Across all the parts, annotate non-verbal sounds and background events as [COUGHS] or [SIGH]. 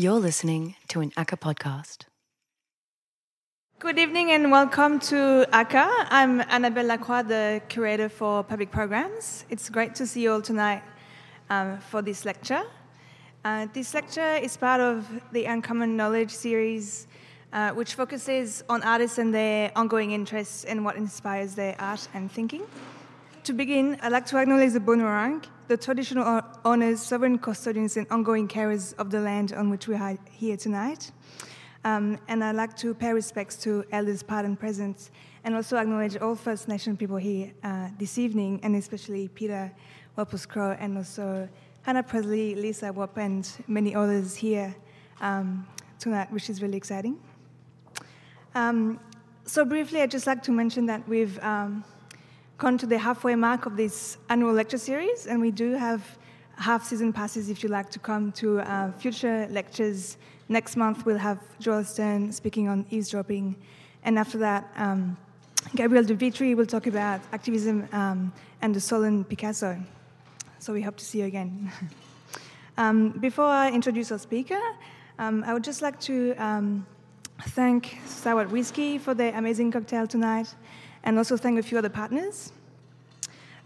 You're listening to an ACCA podcast. Good evening and welcome to ACCA. I'm Annabelle Lacroix, the curator for public programs. It's great to see you all tonight um, for this lecture. Uh, this lecture is part of the Uncommon Knowledge series, uh, which focuses on artists and their ongoing interests and what inspires their art and thinking. To begin, I'd like to acknowledge the Boonwurrung, the traditional owners, sovereign custodians, and ongoing carers of the land on which we are here tonight. Um, and I'd like to pay respects to elders past and present, and also acknowledge all First Nation people here uh, this evening, and especially Peter Waples-Crowe, and also Hannah Presley, Lisa Waup, and many others here um, tonight, which is really exciting. Um, so briefly, I'd just like to mention that we've um, gone to the halfway mark of this annual lecture series, and we do have half season passes if you like to come to uh, future lectures. Next month, we'll have Joel Stern speaking on eavesdropping, and after that, um, Gabrielle de Vietri will talk about activism um, and the Solon Picasso. So we hope to see you again. [LAUGHS] um, before I introduce our speaker, um, I would just like to um, thank Sour Whiskey for the amazing cocktail tonight and also thank a few other partners.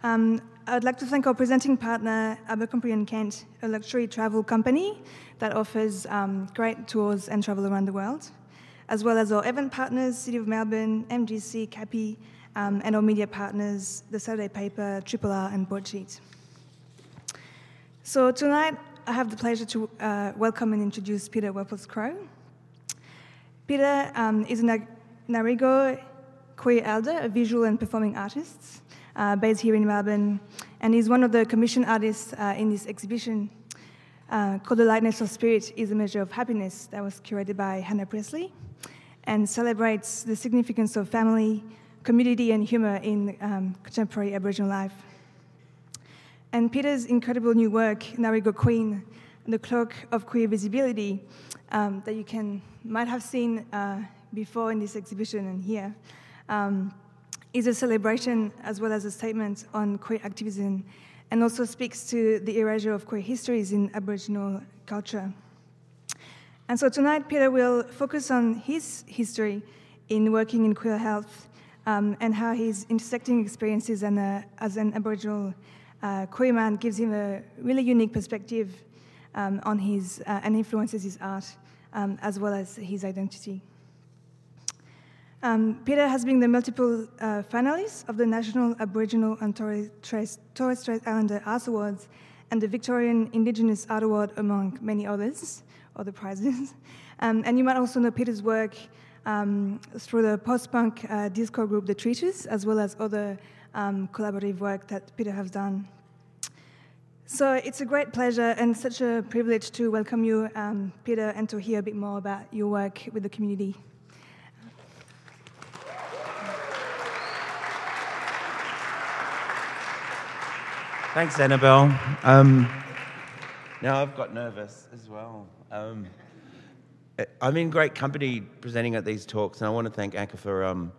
Um, I would like to thank our presenting partner, Abercrombie and Kent, a luxury travel company that offers um, great tours and travel around the world, as well as our event partners, City of Melbourne, MGC, Cappy, um, and our media partners, the Saturday Paper, Triple R, and Broadsheet. So tonight, I have the pleasure to uh, welcome and introduce Peter Waples-Crowe. Peter um, is a Ngarigo queer elder, a visual and performing artist uh, based here in Melbourne, and he's one of the commission artists uh, in this exhibition uh, called The Lightness of Spirit is a Measure of Happiness that was curated by Hannah Presley and celebrates the significance of family, community, and humor in um, contemporary Aboriginal life. And Peter's incredible new work, Ngarigo Queen, The Cloak of Queer Visibility, um, that you can might have seen uh, before in this exhibition and here, um, is a celebration as well as a statement on queer activism and also speaks to the erasure of queer histories in Aboriginal culture. And so tonight, Peter will focus on his history in working in queer health um, and how his intersecting experiences and, uh, as an Aboriginal uh, queer man gives him a really unique perspective um, on his uh, and influences his art um, as well as his identity. Um, Peter has been the multiple uh, finalist of the National Aboriginal and Torres Strait Islander Arts Awards and the Victorian Indigenous Art Award, among many others, other prizes. [LAUGHS] Um, and you might also know Peter's work um, through the post-punk uh, disco group The Treaters, as well as other um, collaborative work that Peter has done. So it's a great pleasure and such a privilege to welcome you, um, Peter, and to hear a bit more about your work with the community. Thanks, Annabelle. Um, now I've got nervous as well. Um, I'm in great company presenting at these talks, and I want to thank ACCA for um,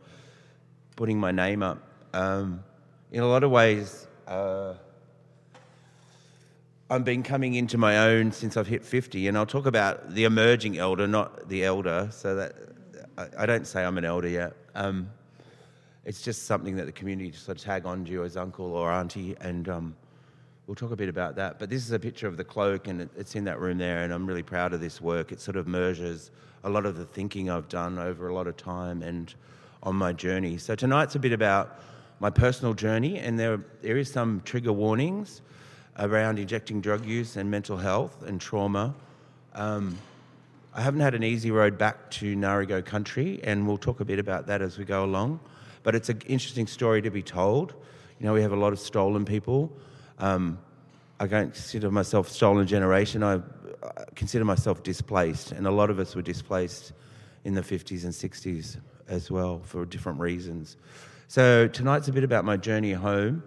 putting my name up. Um, in a lot of ways, uh, I've been coming into my own since I've hit 50, and I'll talk about the emerging elder, not the elder, so that I, I don't say I'm an elder yet. Um, it's just something that the community sort of tag on to you as uncle or auntie, and um, we'll talk a bit about that. But this is a picture of the cloak, and it's in that room there, and I'm really proud of this work. It sort of merges a lot of the thinking I've done over a lot of time and on my journey. So tonight's a bit about my personal journey, and there, there is some trigger warnings around injecting drug use and mental health and trauma. Um, I haven't had an easy road back to Ngarigo country, and we'll talk a bit about that as we go along. But it's an interesting story to be told. You know, we have a lot of stolen people. Um, I don't consider myself stolen generation. I consider myself displaced, and a lot of us were displaced in the 50s and 60s as well for different reasons. So tonight's a bit about my journey home.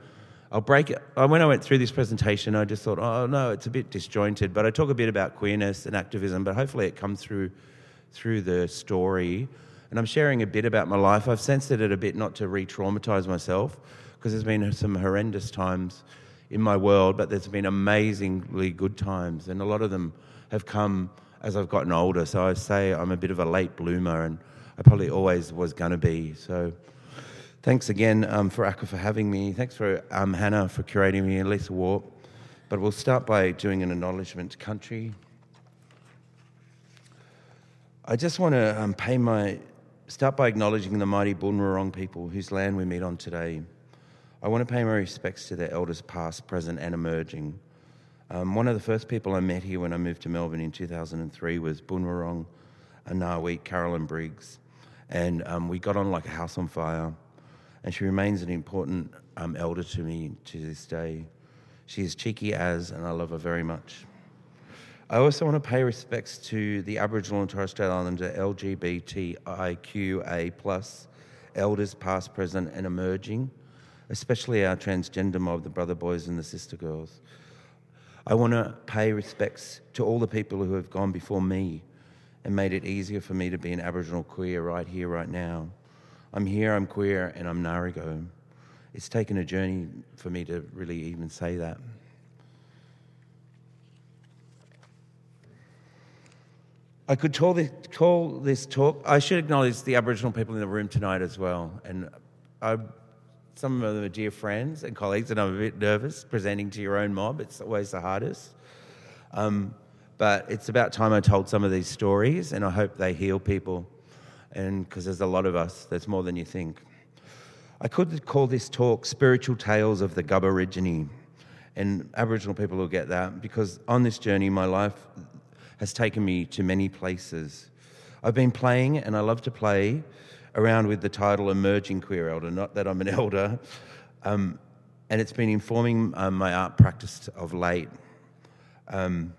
I'll break it. Uh, when I went through this presentation, I just thought, oh no, it's a bit disjointed. But I talk a bit about queerness and activism, but hopefully it comes through through the story. And I'm sharing a bit about my life. I've censored it a bit not to re-traumatize myself because there's been some horrendous times in my world, but there's been amazingly good times, and a lot of them have come as I've gotten older. So I say I'm a bit of a late bloomer, and I probably always was going to be. So thanks again um, for for having me. Thanks for um, Hannah for curating me and Lisa Waup. But we'll start by doing an acknowledgement to country. I just want to um, pay my start by acknowledging the mighty Boonwurrung people whose land we meet on today. I want to pay my respects to their elders past, present, and emerging. Um, one of the first people I met here when I moved to Melbourne in 2003 was Boonwurrung Anawi Carolyn Briggs. And um, we got on like a house on fire. And she remains an important um, elder to me to this day. She is cheeky as, and I love her very much. I also want to pay respects to the Aboriginal and Torres Strait Islander LGBTIQA plus elders past, present and emerging, especially our transgender mob, the brother boys and the sister girls. I want to pay respects to all the people who have gone before me and made it easier for me to be an Aboriginal queer right here, right now. I'm here, I'm queer, and I'm Ngarigo. It's taken a journey for me to really even say that. I could call this, call this talk. I should acknowledge the Aboriginal people in the room tonight as well. And I, some of them are dear friends and colleagues, and I'm a bit nervous presenting to your own mob. It's always the hardest. Um, but it's about time I told some of these stories, and I hope they heal people. And because there's a lot of us, there's more than you think. I could call this talk Spiritual Tales of the Gubberigini. And Aboriginal people will get that because on this journey, my life, has taken me to many places. I've been playing, and I love to play around with the title Emerging Queer Elder, not that I'm an [LAUGHS] elder, um, and it's been informing um, my art practice of late. Um,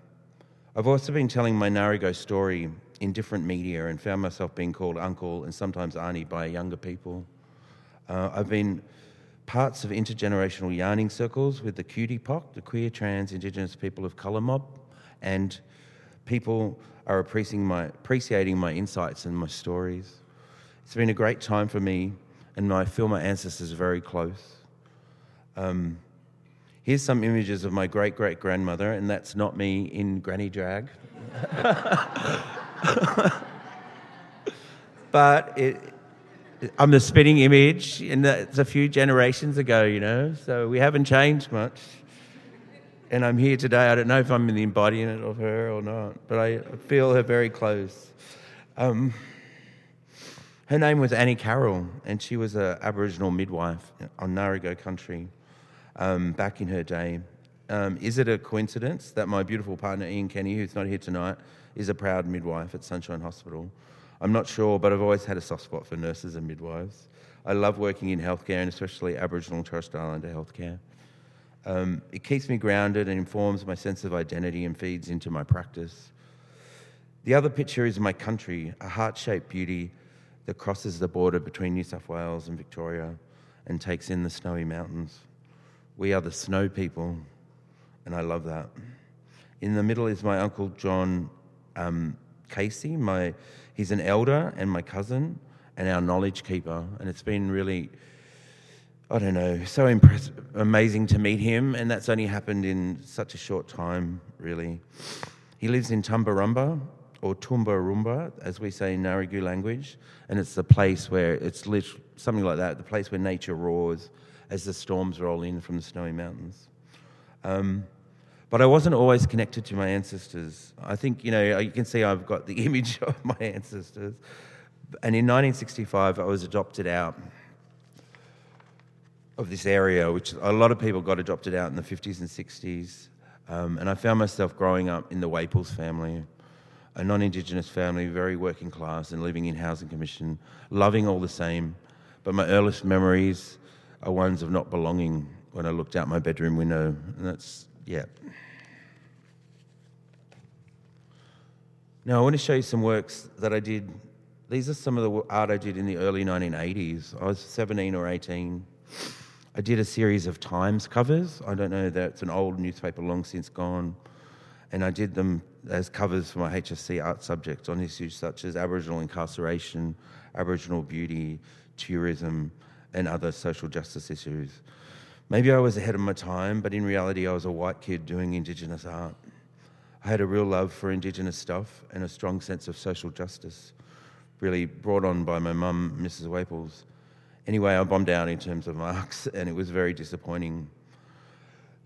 I've also been telling my Ngarigo story in different media and found myself being called uncle and sometimes auntie by younger people. Uh, I've been parts of intergenerational yarning circles with the Cutie QTPOC, the Queer Trans Indigenous People of Colour Mob, and people are appreciating my, appreciating my insights and my stories. It's been a great time for me, and I feel my ancestors are very close. Um, here's some images of my great great grandmother, and that's not me in granny drag. [LAUGHS] but it, I'm the spinning image, and that's a few generations ago, you know, so we haven't changed much and I'm here today. I don't know if I'm in the embodiment of her or not, but I feel her very close. Um, her name was Annie Carroll, and she was an Aboriginal midwife on Ngarigo country um, back in her day. Um, is it a coincidence that my beautiful partner Ian Kenny, who's not here tonight, is a proud midwife at Sunshine Hospital? I'm not sure, but I've always had a soft spot for nurses and midwives. I love working in healthcare, and especially Aboriginal and Torres Strait Islander healthcare. Um, it keeps me grounded and informs my sense of identity and feeds into my practice. The other picture is my country, a heart shaped beauty that crosses the border between New South Wales and Victoria and takes in the snowy mountains. We are the snow people, and I love that. In the middle is my uncle John um, Casey. My, he's an elder and my cousin and our knowledge keeper, and it's been really I don't know, so impressive, amazing to meet him, and that's only happened in such a short time, really. He lives in Tumbarumba, or Tumbarumba, as we say in Ngarigo language, and it's the place where it's lit, something like that, the place where nature roars as the storms roll in from the snowy mountains. Um, but I wasn't always connected to my ancestors. I think, you know, you can see I've got the [LAUGHS] image of my ancestors. And in 1965, I was adopted out of this area, which a lot of people got adopted out in the 50s and 60s. Um, and I found myself growing up in the Waples family, a non Indigenous family, very working class, and living in housing commission, loving all the same. But my earliest memories are ones of not belonging when I looked out my bedroom window. And that's, yeah. Now, I want to show you some works that I did. These are some of the art I did in the early 1980s. I was 17 or 18. I did a series of Times covers. I don't know, that's an old newspaper long since gone. And I did them as covers for my HSC art subjects on issues such as Aboriginal incarceration, Aboriginal beauty, tourism, and other social justice issues. Maybe I was ahead of my time, but in reality, I was a white kid doing Indigenous art. I had a real love for Indigenous stuff and a strong sense of social justice, really brought on by my mum, Mrs. Waples. Anyway, I bombed out in terms of marks, [LAUGHS] and it was very disappointing.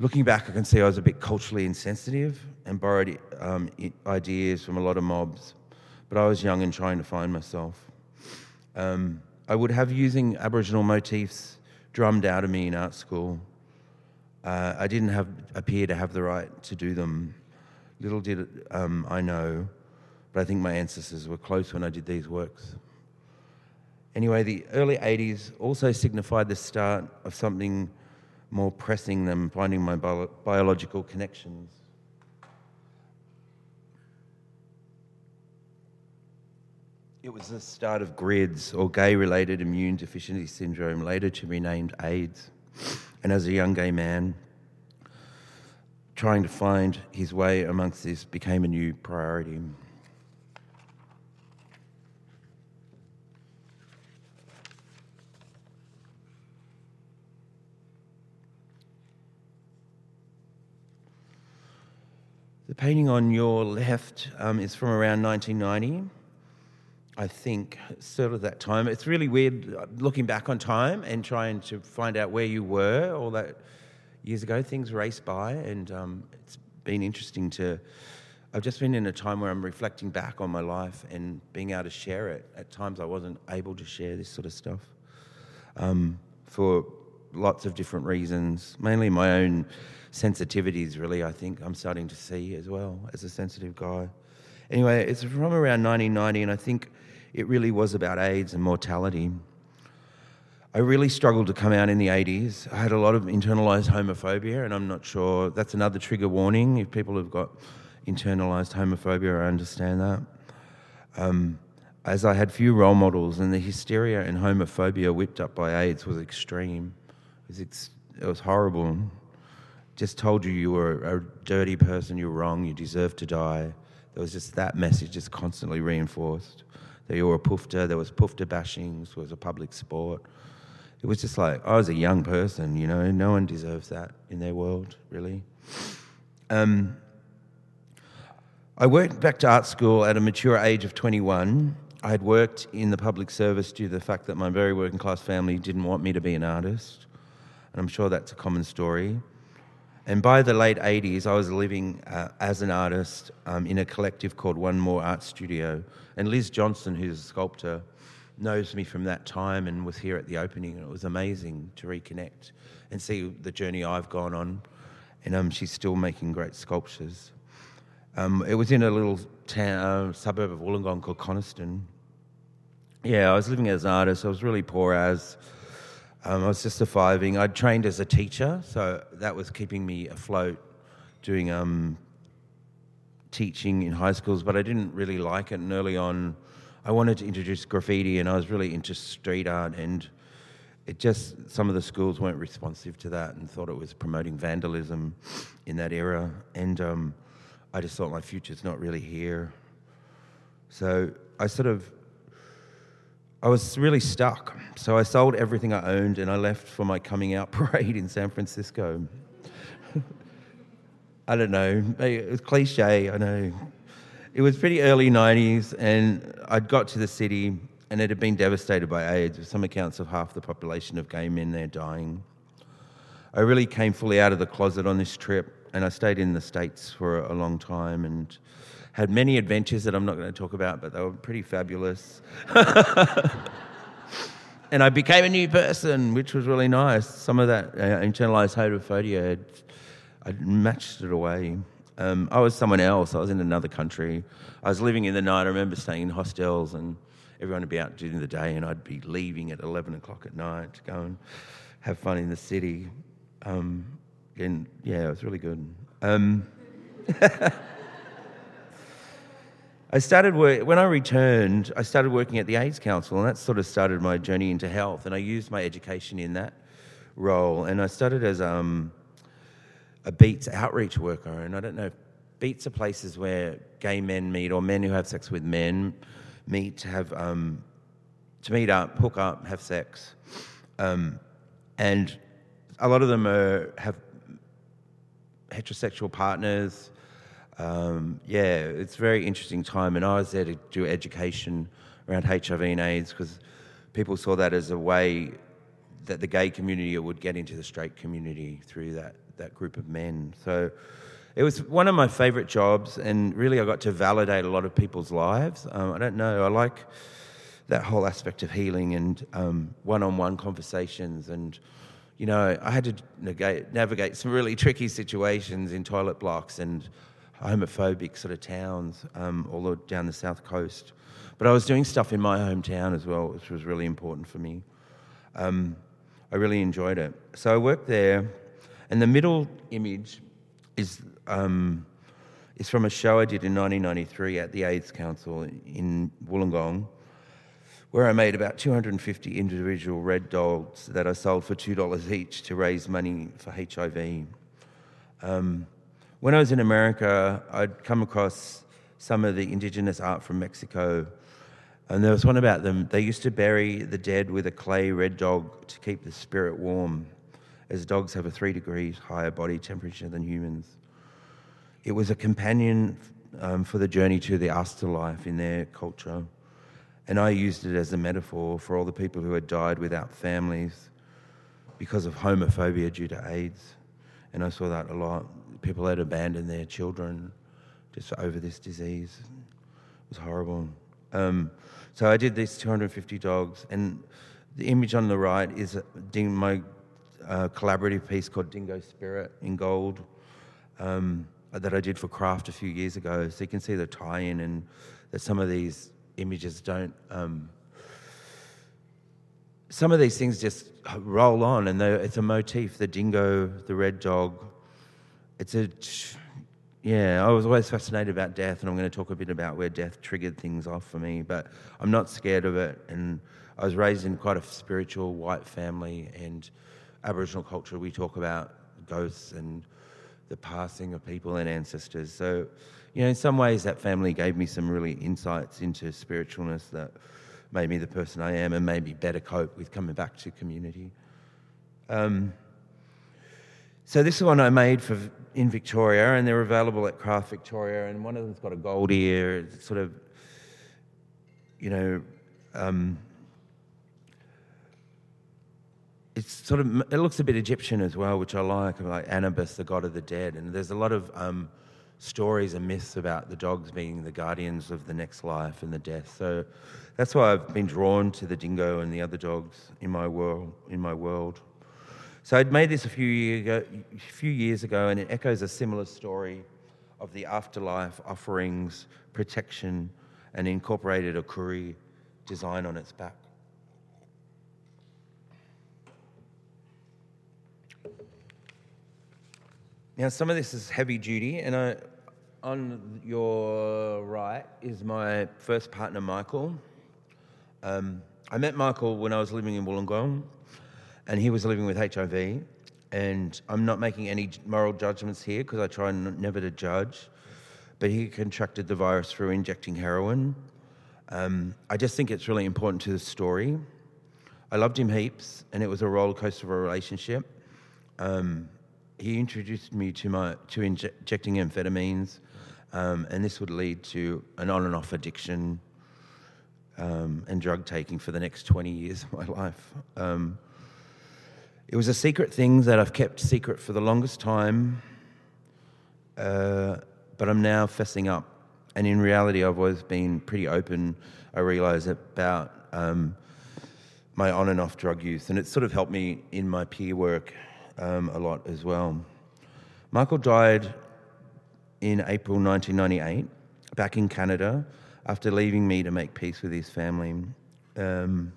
Looking back, I can see I was a bit culturally insensitive and borrowed um, ideas from a lot of mobs, but I was young and trying to find myself. Um, I would have using Aboriginal motifs drummed out of me in art school. Uh, I didn't have, appear to have the right to do them. Little did um, I know, but I think my ancestors were close when I did these works. Anyway, the early 80s also signified the start of something more pressing than finding my bio- biological connections. It was the start of GRIDS, or gay related immune deficiency syndrome, later to be named AIDS. And as a young gay man, trying to find his way amongst this became a new priority. The painting on your left um, is from around 1990. I think sort of that time. It's really weird uh, looking back on time and trying to find out where you were all that years ago. Things race by, and um, it's been interesting to. I've just been in a time where I'm reflecting back on my life and being able to share it. At times, I wasn't able to share this sort of stuff um, for lots of different reasons, mainly my own sensitivities. Really, I think I'm starting to see as well as a sensitive guy. Anyway, it's from around 1990, and I think it really was about AIDS and mortality. I really struggled to come out in the 80s. I had a lot of internalized homophobia, and I'm not sure that's another trigger warning. If people have got internalized homophobia, I understand that. Um, as I had few role models, and the hysteria and homophobia whipped up by AIDS was extreme. It was, ex- it was horrible. Just told you you were a dirty person, you're wrong, you deserve to die. There was just that message just constantly reinforced. That you were a poofter, there was poofter bashings, was a public sport it was just like I was a young person, you know. No one deserves that in their world, really. Um, I went back to art school at a mature age of 21. I had worked in the public service due to the fact that my very working class family didn't want me to be an artist. And I'm sure that's a common story. And by the late 80s, I was living uh, as an artist um, in a collective called One More Art Studio. And Liz Johnson, who's a sculptor, knows me from that time and was here at the opening, and it was amazing to reconnect and see the journey I've gone on. And um, she's still making great sculptures. Um, it was in a little town, uh, suburb of Wollongong called Coniston. Yeah, I was living as an artist. I was really poor as. Um, I was just surviving. I'd trained as a teacher, so that was keeping me afloat, doing um, teaching in high schools. But I didn't really like it, and early on, I wanted to introduce graffiti, and I was really into street art, and it just some of the schools weren't responsive to that and thought it was promoting vandalism in that era, and um, I just thought my future's not really here. So I sort of I was really stuck. So I sold everything I owned and I left for my coming out [LAUGHS] parade in San Francisco. [LAUGHS] I don't know. It was cliche, I know. It was pretty early 90s, and I'd got to the city, and it had been devastated by AIDS, with some accounts of half the population of gay men there dying. I really came fully out of the closet on this trip, and I stayed in the States for a long time and had many adventures that I'm not going to talk about, but they were pretty fabulous. [LAUGHS] and I became a new person, which was really nice. Some of that uh, internalized homophobia I matched it away. Um, I was someone else. I was in another country. I was living in the night. I remember staying in hostels, and everyone would be out during the day, and I'd be leaving at 11 o'clock at night to go and have fun in the city. Um, and yeah, it was really good. Um, [LAUGHS] I started work, when I returned. I started working at the AIDS Council, and that sort of started my journey into health. And I used my education in that role. And I started as um, a Beats outreach worker, and I don't know. Beats are places where gay men meet, or men who have sex with men meet to have um, to meet up, hook up, have sex, um, and a lot of them are, have heterosexual partners. Um, yeah, it's a very interesting time, and I was there to do education around HIV and AIDS because people saw that as a way that the gay community would get into the straight community through that, that group of men. So it was one of my favourite jobs, and really I got to validate a lot of people's lives. Um, I don't know, I like that whole aspect of healing and one on one conversations. And, you know, I had to navigate, navigate some really tricky situations in toilet blocks and homophobic sort of towns um, all down the south coast. But I was doing stuff in my hometown as well, which was really important for me. Um, I really enjoyed it. So I worked there, and the middle image is um, is from a show I did in 1993 at the AIDS Council in Wollongong, where I made about 250 individual red dolls that I sold for two dollars each to raise money for HIV. Um, when I was in America, I'd come across some of the indigenous art from Mexico. And there was one about them. They used to bury the dead with a clay red dog to keep the spirit warm, as dogs have a three degrees higher body temperature than humans. It was a companion um, for the journey to the afterlife in their culture. And I used it as a metaphor for all the people who had died without families because of homophobia due to AIDS. And I saw that a lot. People had abandoned their children just over this disease. It was horrible. Um, so I did these 250 dogs, and the image on the right is my uh, collaborative piece called Dingo Spirit in gold. Um, that I did for Craft a few years ago. So you can see the tie-in and that some of these images don't. Um, some of these things just roll on, and it's a motif. The dingo, the red dog. It's a yeah. I was always fascinated about death, and I'm going to talk a bit about where death triggered things off for me. But I'm not scared of it, and I was raised in quite a spiritual white family, and Aboriginal culture. We talk about ghosts and the passing of people and ancestors. So, you know, in some ways, that family gave me some really insights into spiritualness that made me the person I am and made me better cope with coming back to community. Um, so this is one I made for in Victoria, and they're available at Craft Victoria. And one of them's got a gold ear, it's sort of, you know, um, it's sort of it looks a bit Egyptian as well, which I like, like Anubis, the god of the dead. And there's a lot of um, stories and myths about the dogs being the guardians of the next life and the death. So that's why I've been drawn to the dingo and the other dogs in my world. In my world. So I'd made this a few, year ago, few years ago, and it echoes a similar story of the afterlife offerings, protection, and incorporated a kuri design on its back. Now, some of this is heavy duty, and I, on your right is my first partner, Michael. Um, I met Michael when I was living in Wollongong, and he was living with HIV. And I'm not making any moral judgments here because I try n- never to judge. But he contracted the virus through injecting heroin. Um, I just think it's really important to the story. I loved him heaps, and it was a roller coaster of a relationship. Um, he introduced me to my to inje- injecting amphetamines, um, and this would lead to an on and off addiction um, and drug taking for the next 20 years of my life. It was a secret thing that I've kept secret for the longest time, uh, but I'm now fessing up. And in reality, I've always been pretty open, I realise, about um, my on and off drug use. And it's sort of helped me in my peer work um, a lot as well. Michael died in April 1998 back in Canada after leaving me to make peace with his family. Um,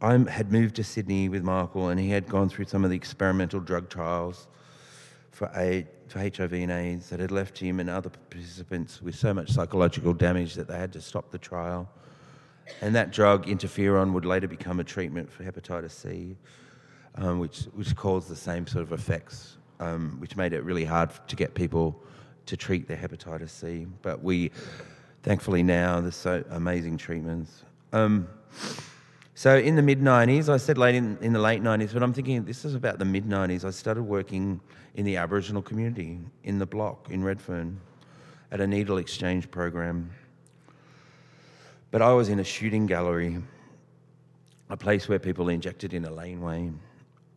I had moved to Sydney with Michael, and he had gone through some of the experimental drug trials for, AIDS, for HIV and AIDS that had left him and other participants with so much psychological damage that they had to stop the trial. And that drug, interferon, would later become a treatment for hepatitis C um, which, which caused the same sort of effects, um, which made it really hard to get people to treat their hepatitis C. But we, thankfully now, there's so amazing treatments. Um, So in the mid 90s, I said late in, in the late 90s, but I'm thinking this is about the mid 90s. I started working in the Aboriginal community in the block in Redfern at a needle exchange program. But I was in a shooting gallery, a place where people injected in a laneway.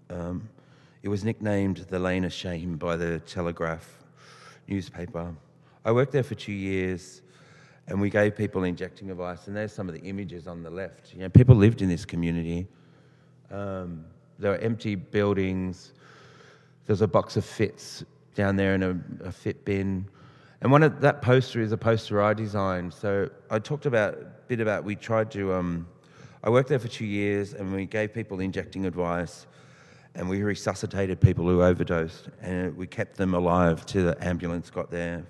Um, it was nicknamed the Lane of Shame by the Telegraph newspaper. I worked there for two years and we gave people injecting advice. and there's some of the images on the left. You know, people lived in this community. Um, there were empty buildings. There's a box of fits down there in a, a fit bin. And one of that poster is a poster I designed. So I talked about a bit about we tried to. Um, I worked there for two years, and we gave people injecting advice, and we resuscitated people who overdosed, and we kept them alive till the ambulance got there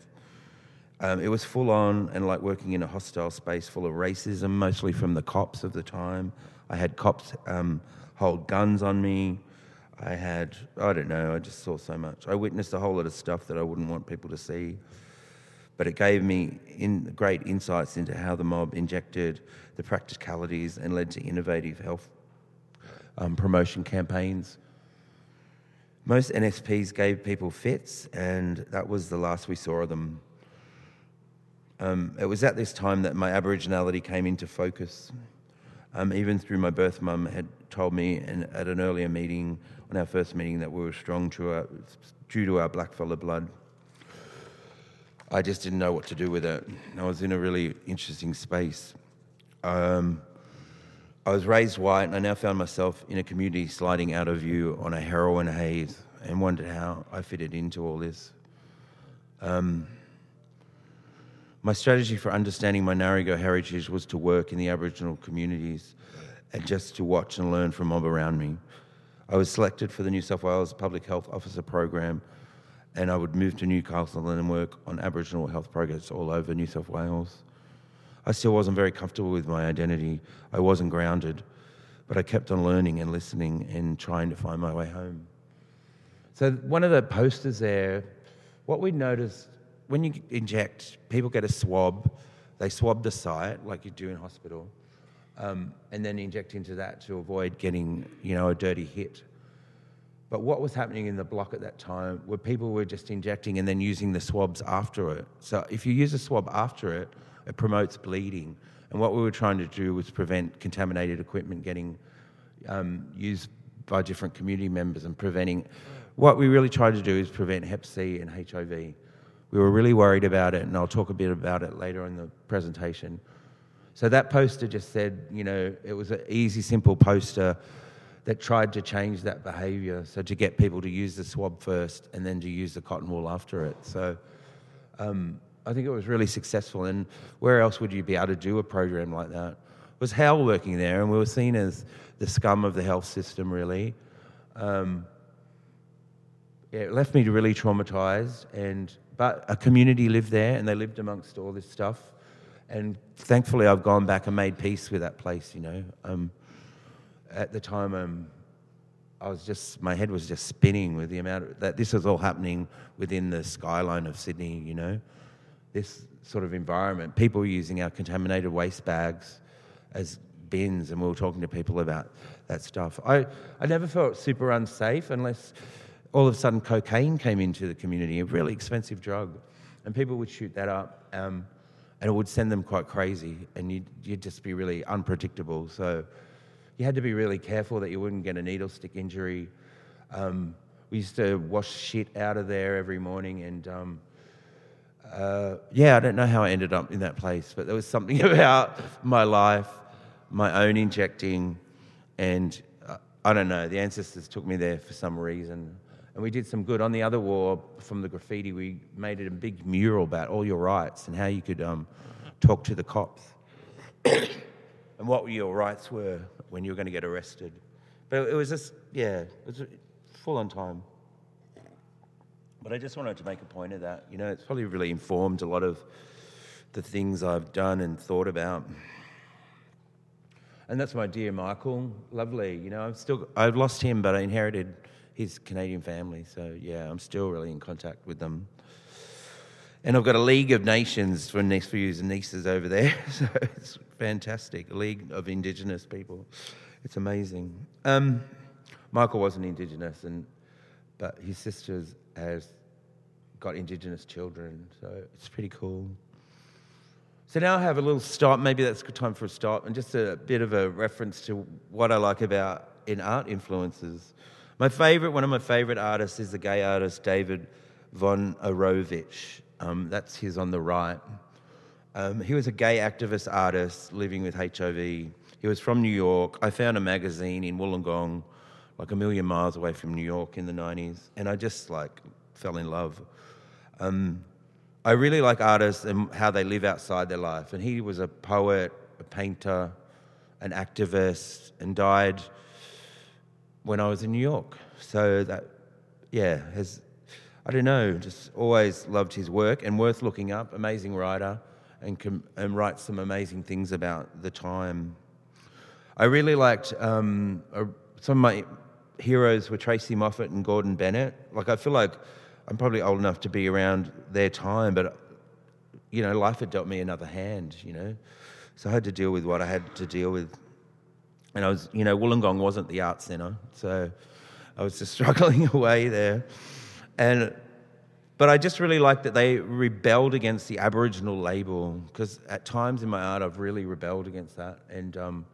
um, it was full on and like working in a hostile space full of racism, mostly from the cops of the time. I had cops um, hold guns on me. I had, I don't know, I just saw so much. I witnessed a whole lot of stuff that I wouldn't want people to see. But it gave me in, great insights into how the mob injected the practicalities and led to innovative health um, promotion campaigns. Most NSPs gave people fits, and that was the last we saw of them um, it was at this time that my Aboriginality came into focus. Um, even through my birth mum had told me in, at an earlier meeting, on our first meeting, that we were strong to our, due to our blackfella blood. I just didn't know what to do with it. I was in a really interesting space. Um, I was raised white, and I now found myself in a community sliding out of view on a heroin haze and wondered how I fitted into all this. Um, my strategy for understanding my Ngarigo heritage was to work in the Aboriginal communities and just to watch and learn from mob around me. I was selected for the New South Wales Public Health Officer program, and I would move to Newcastle and work on Aboriginal health projects all over New South Wales. I still wasn't very comfortable with my identity. I wasn't grounded, but I kept on learning and listening and trying to find my way home. So, one of the posters there, what we noticed when you inject, people get a swab. They swab the site like you do in hospital, um, and then inject into that to avoid getting, you know, a dirty hit. But what was happening in the block at that time were people were just injecting and then using the swabs after it. So if you use a swab after it, it promotes bleeding. And what we were trying to do was prevent contaminated equipment getting um, used by different community members and preventing. What we really tried to do is prevent Hep C and HIV we were really worried about it, and I'll talk a bit about it later in the presentation. So that poster just said, you know, it was an easy, simple poster that tried to change that behaviour. So to get people to use the swab first and then to use the cotton wool after it. So um, I think it was really successful. And where else would you be able to do a program like that? It was HAL working there, and we were seen as the scum of the health system, really. Um, yeah, it left me really traumatized and but a community lived there and they lived amongst all this stuff. And thankfully, I've gone back and made peace with that place, you know. Um, at the time, um, I was just, my head was just spinning with the amount of, that this was all happening within the skyline of Sydney, you know. This sort of environment. People using our contaminated waste bags as bins, and we were talking to people about that stuff. I, I never felt super unsafe unless all of a sudden cocaine came into the community, a really expensive drug, and people would shoot that up, um, and it would send them quite crazy, and you'd, you'd just be really unpredictable. So you had to be really careful that you wouldn't get a needle stick injury. Um, we used to wash shit out of there every morning, and um, uh, yeah, I don't know how I ended up in that place, but there was something [LAUGHS] about my life, my own injecting, and uh, I don't know. The ancestors took me there for some reason and we did some good. On the other wall, from the graffiti, we made it a big mural about all your rights and how you could um, talk to the cops [COUGHS] and what your rights were when you were going to get arrested. But it was just, yeah, it was full on time. But I just wanted to make a point of that. You know, it's probably really informed a lot of the things I've done and thought about. And that's my dear Michael. Lovely. You know, I've still, I've lost him, but I inherited his Canadian family. So yeah, I'm still really in contact with them. And I've got a League of Nations for nephews and nieces over there. [LAUGHS] So it's fantastic. League of Indigenous people. It's amazing. Um, Michael wasn't Indigenous, and, but his sisters has got Indigenous children. So it's pretty cool. So now I have a little stop. Maybe that's a good time for a stop, and just a bit of a reference to what I like about in art influences. My favorite, one of my favorite artists, is the gay artist David Wojnarowicz. Um, that's his on the right. Um, he was a gay activist artist living with HIV. He was from New York. I found a magazine in Wollongong, like a million miles away from New York in the 90s, and I just like fell in love. Um, I really like artists and how they live outside their life. And he was a poet, a painter, an activist, and died when I was in New York. So that, yeah, has I don't know, just always loved his work and worth looking up. Amazing writer and, com- and writes some amazing things about the time. I really liked um, uh, some of my heroes were Tracey Moffatt and Gordon Bennett. Like, I feel like I'm probably old enough to be around their time, but, you know, life had dealt me another hand, you know. So I had to deal with what I had to deal with. And I was, you know, Wollongong wasn't the art centre, so I was just [LAUGHS] struggling away there. And, but I just really like that they rebelled against the Aboriginal label because at times in my art I've really rebelled against that. And um,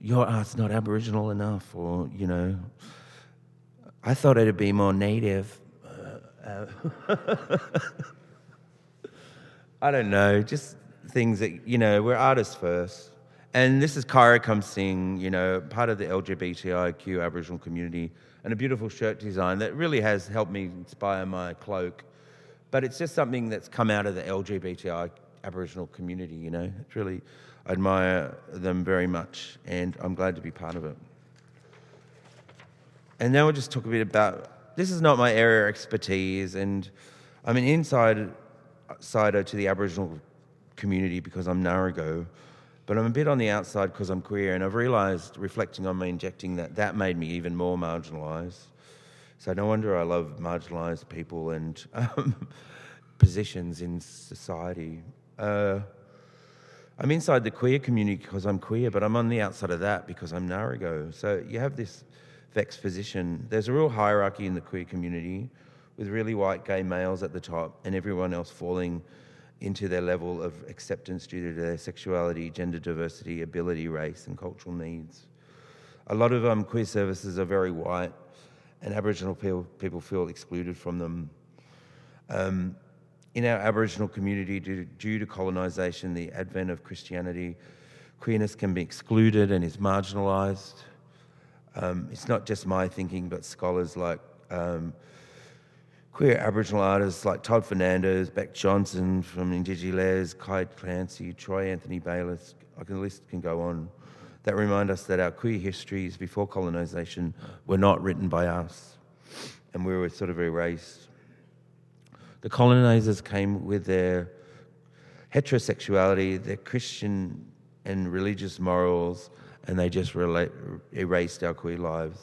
your art's not Aboriginal enough, or, you know, I thought it'd be more native. Uh, uh, [LAUGHS] I don't know, just things that, you know, we're artists first. And this is Kyra Come Sing, you know, part of the LGBTIQ Aboriginal community and a beautiful shirt design that really has helped me inspire my cloak. But it's just something that's come out of the LGBTI Aboriginal community, you know. It's really, I admire them very much, and I'm glad to be part of it. And now we'll just talk a bit about this is not my area of expertise, and I'm an insider to the Aboriginal community because I'm Ngarigo. But I'm a bit on the outside because I'm queer, and I've realised, reflecting on my injecting, that that made me even more marginalised. So no wonder I love marginalised people and um, [LAUGHS] positions in society. Uh, I'm inside the queer community because I'm queer, but I'm on the outside of that because I'm Ngarigo. So you have this vexed position. There's a real hierarchy in the queer community with really white gay males at the top and everyone else falling into their level of acceptance due to their sexuality, gender diversity, ability, race, and cultural needs. A lot of um, queer services are very white, and Aboriginal people, people feel excluded from them. Um, in our Aboriginal community, due, due to colonisation, the advent of Christianity, queerness can be excluded and is marginalised. Um, it's not just my thinking, but scholars like um, queer Aboriginal artists like Todd Fernando, Beck Johnson from Indigilez, Kai Clancy, Troy Anthony Baylis, I can, the list can go on, that remind us that our queer histories before colonisation were not written by us and we were sort of erased. The colonisers came with their heterosexuality, their Christian and religious morals, and they just erased our queer lives.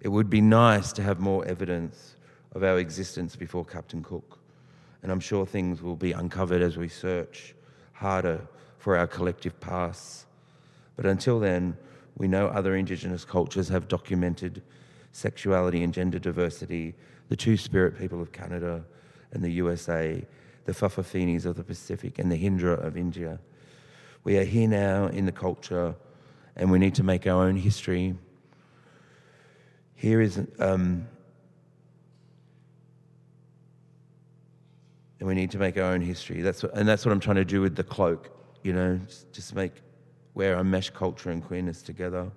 It would be nice to have more evidence of our existence before Captain Cook. And I'm sure things will be uncovered as we search harder for our collective pasts. But until then, we know other Indigenous cultures have documented sexuality and gender diversity, the Two Spirit people of Canada and the USA, the Fa'afafines of the Pacific, and the Hijra of India. We are here now in the culture, and we need to make our own history. Here is um, and we need to make our own history. That's what, and that's what I'm trying to do with the cloak. You know, just make where I mesh culture and queerness together,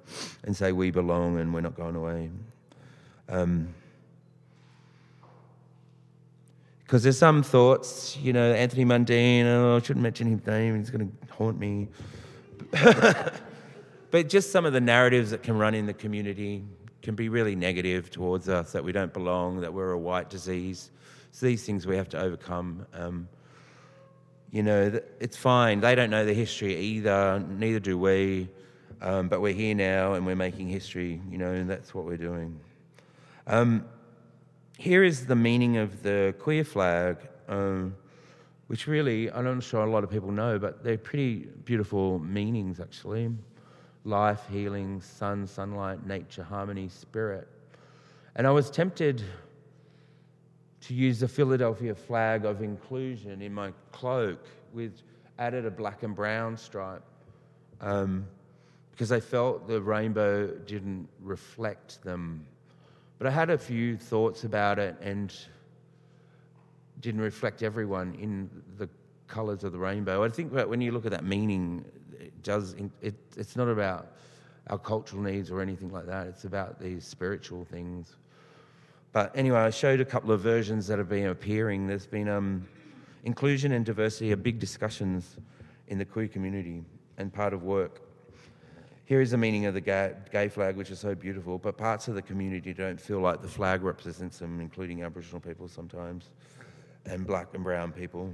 and say we belong and we're not going away. Um, because there's some thoughts, you know, Anthony Mundine, oh, I shouldn't mention his name, he's going to haunt me. [LAUGHS] but just some of the narratives that can run in the community can be really negative towards us that we don't belong, that we're a white disease, it's these things we have to overcome. Um, you know, it's fine. They don't know the history either, neither do we. Um, but we're here now and we're making history, you know, and that's what we're doing. Um, here is the meaning of the queer flag um, which really, I'm not sure a lot of people know, but they're pretty beautiful meanings actually life, healing, sun, sunlight, nature, harmony, spirit. And I was tempted to use the Philadelphia flag of inclusion in my cloak with added a black and brown stripe um, because I felt the rainbow didn't reflect them. But I had a few thoughts about it and didn't reflect everyone in the colours of the rainbow. I think when you look at that meaning, it does. It, it's not about our cultural needs or anything like that. It's about these spiritual things. But anyway, I showed a couple of versions that have been appearing. There's been um, inclusion and diversity are big discussions in the queer community and part of work. Here is the meaning of the gay flag, which is so beautiful, but parts of the community don't feel like the flag represents them, including Aboriginal people sometimes, and black and brown people.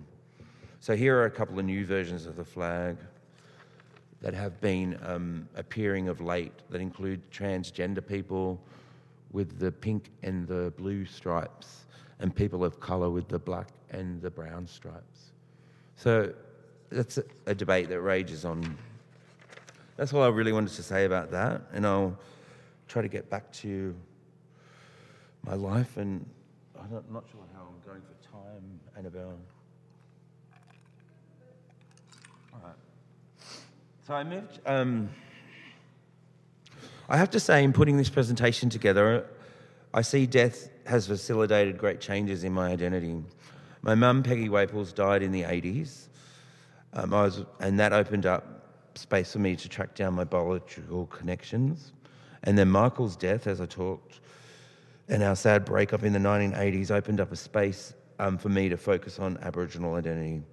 So here are a couple of new versions of the flag that have been um, appearing of late that include transgender people with the pink and the blue stripes, and people of colour with the black and the brown stripes. So that's a, a debate that rages on. That's all I really wanted to say about that, and I'll try to get back to my life. And I'm not sure how I'm going for time, Annabelle. All right. So I moved. Um, I have to say, in putting this presentation together, I see death has facilitated great changes in my identity. My mum, Peggy Waples, died in the 80s, um, I was, and that opened up space for me to track down my biological connections. And then Michael's death, as I talked, and our sad breakup in the 1980s opened up a space um, for me to focus on Aboriginal identity.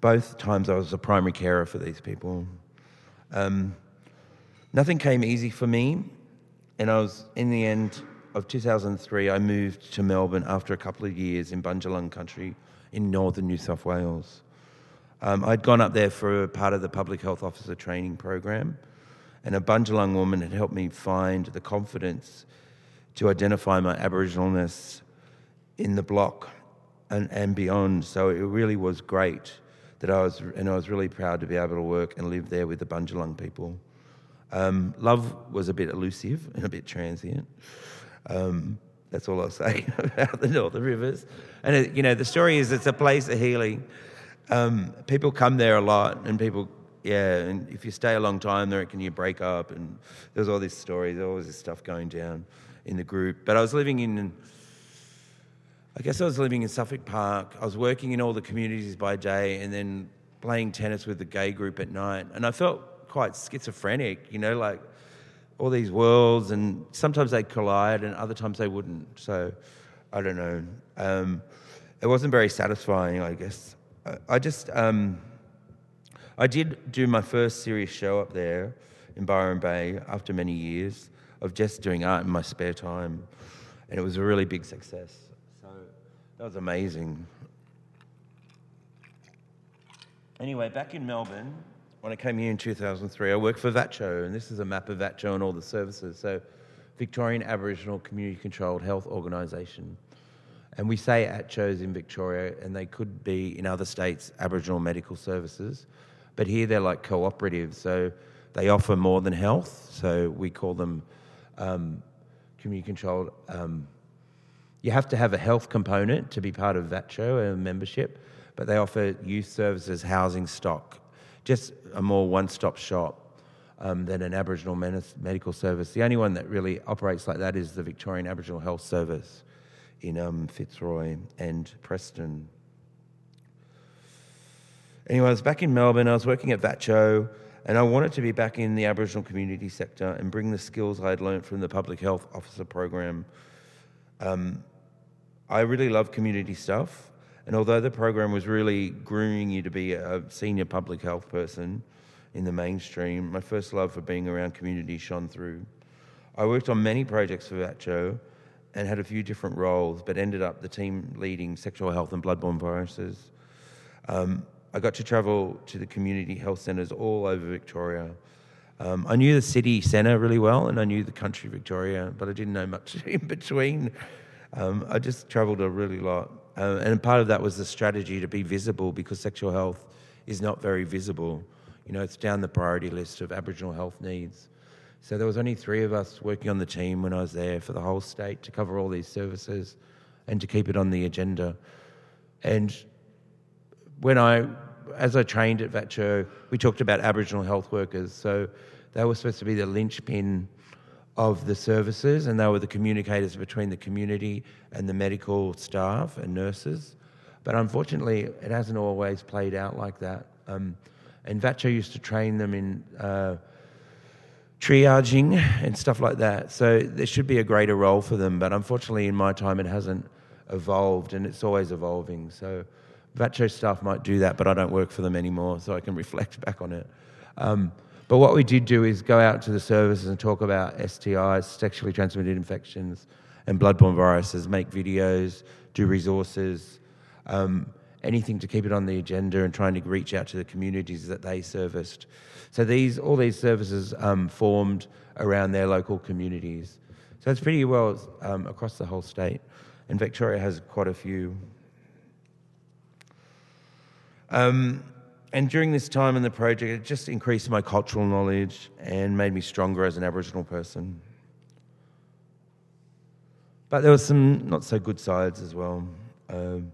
Both times I was a primary carer for these people. Um, nothing came easy for me, and I was in the end of 2003. I moved to Melbourne after a couple of years in Bundjalung country in northern New South Wales. Um, I'd gone up there for part of the public health officer training program, and a Bundjalung woman had helped me find the confidence to identify my Aboriginalness in the block and, and beyond. So it really was great that I was, and I was really proud to be able to work and live there with the Bundjalung people. Um, love was a bit elusive and a bit transient. Um, that's all I'll say [LAUGHS] about the Northern Rivers. And, it, you know, the story is it's a place of healing. Um, people come there a lot, and people, yeah, and if you stay a long time, they reckon you break up. And there's all this story, there's all this stuff going down in the group. But I was living in I guess I was living in Suffolk Park. I was working in all the communities by day and then playing tennis with the gay group at night. And I felt quite schizophrenic, you know, like all these worlds, and sometimes they collide and other times they wouldn't. So I don't know. Um, it wasn't very satisfying, I guess. I, I just, um, I did do my first serious show up there in Byron Bay after many years of just doing art in my spare time. And it was a really big success. So that was amazing. Anyway, back in Melbourne, when I came here in 2003, I worked for VACCHO, and this is a map of VACCHO and all the services. So, Victorian Aboriginal Community Controlled Health Organisation. And we say ACCHOs in Victoria, and they could be in other states Aboriginal medical services. But here they're like cooperatives, so they offer more than health. So we call them um, community controlled um, you have to have a health component to be part of VACCHO, a membership, but they offer youth services, housing, stock, just a more one stop shop um, than an Aboriginal medical service. The only one that really operates like that is the Victorian Aboriginal Health Service in um, Fitzroy and Preston. Anyway, I was back in Melbourne, I was working at VACCHO, and I wanted to be back in the Aboriginal community sector and bring the skills I had learned from the public health officer program. Um, I really love community stuff. And although the program was really grooming you to be a senior public health person in the mainstream, my first love for being around community shone through. I worked on many projects for VACCHO and had a few different roles, but ended up the team leading sexual health and bloodborne viruses. Um, I got to travel to the community health centres all over Victoria. Um, I knew the city centre really well and I knew the country Victoria, but I didn't know much [LAUGHS] in between um, I just travelled a really lot Uh, and part of that was the strategy to be visible because sexual health is not very visible. You know, it's down the priority list of Aboriginal health needs. So there was only three of us working on the team when I was there for the whole state to cover all these services and to keep it on the agenda. And when I, as I trained at VACCHO, we talked about Aboriginal health workers. So they were supposed to be the linchpin of the services, and they were the communicators between the community and the medical staff and nurses. But unfortunately, it hasn't always played out like that. Um, and VACCHO used to train them in uh, triaging and stuff like that. So there should be a greater role for them. But unfortunately, in my time, it hasn't evolved, and it's always evolving. So VACCHO staff might do that, but I don't work for them anymore, so I can [LAUGHS] reflect back on it. Um, but what we did do is go out to the services and talk about STIs, sexually transmitted infections, and bloodborne viruses, make videos, do resources, um, anything to keep it on the agenda and trying to reach out to the communities that they serviced. So these, all these services um, formed around their local communities. So it's pretty well um, across the whole state. And Victoria has quite a few. Um, and during this time in the project, it just increased my cultural knowledge and made me stronger as an Aboriginal person. But there were some not so good sides as well. Um,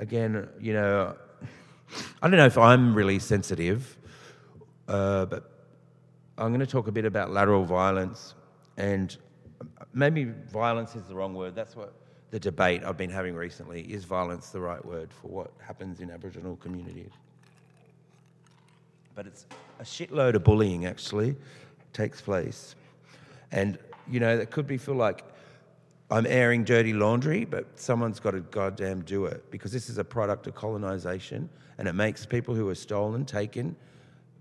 again, you know, I don't know if I'm really sensitive, uh, but I'm going to talk a bit about lateral violence. And maybe violence is the wrong word. That's what the debate I've been having recently is violence the right word for what happens in Aboriginal communities? But it's a shitload of bullying actually takes place. And, you know, that could be feel like I'm airing dirty laundry, but someone's got to goddamn do it because this is a product of colonization and it makes people who are stolen, taken,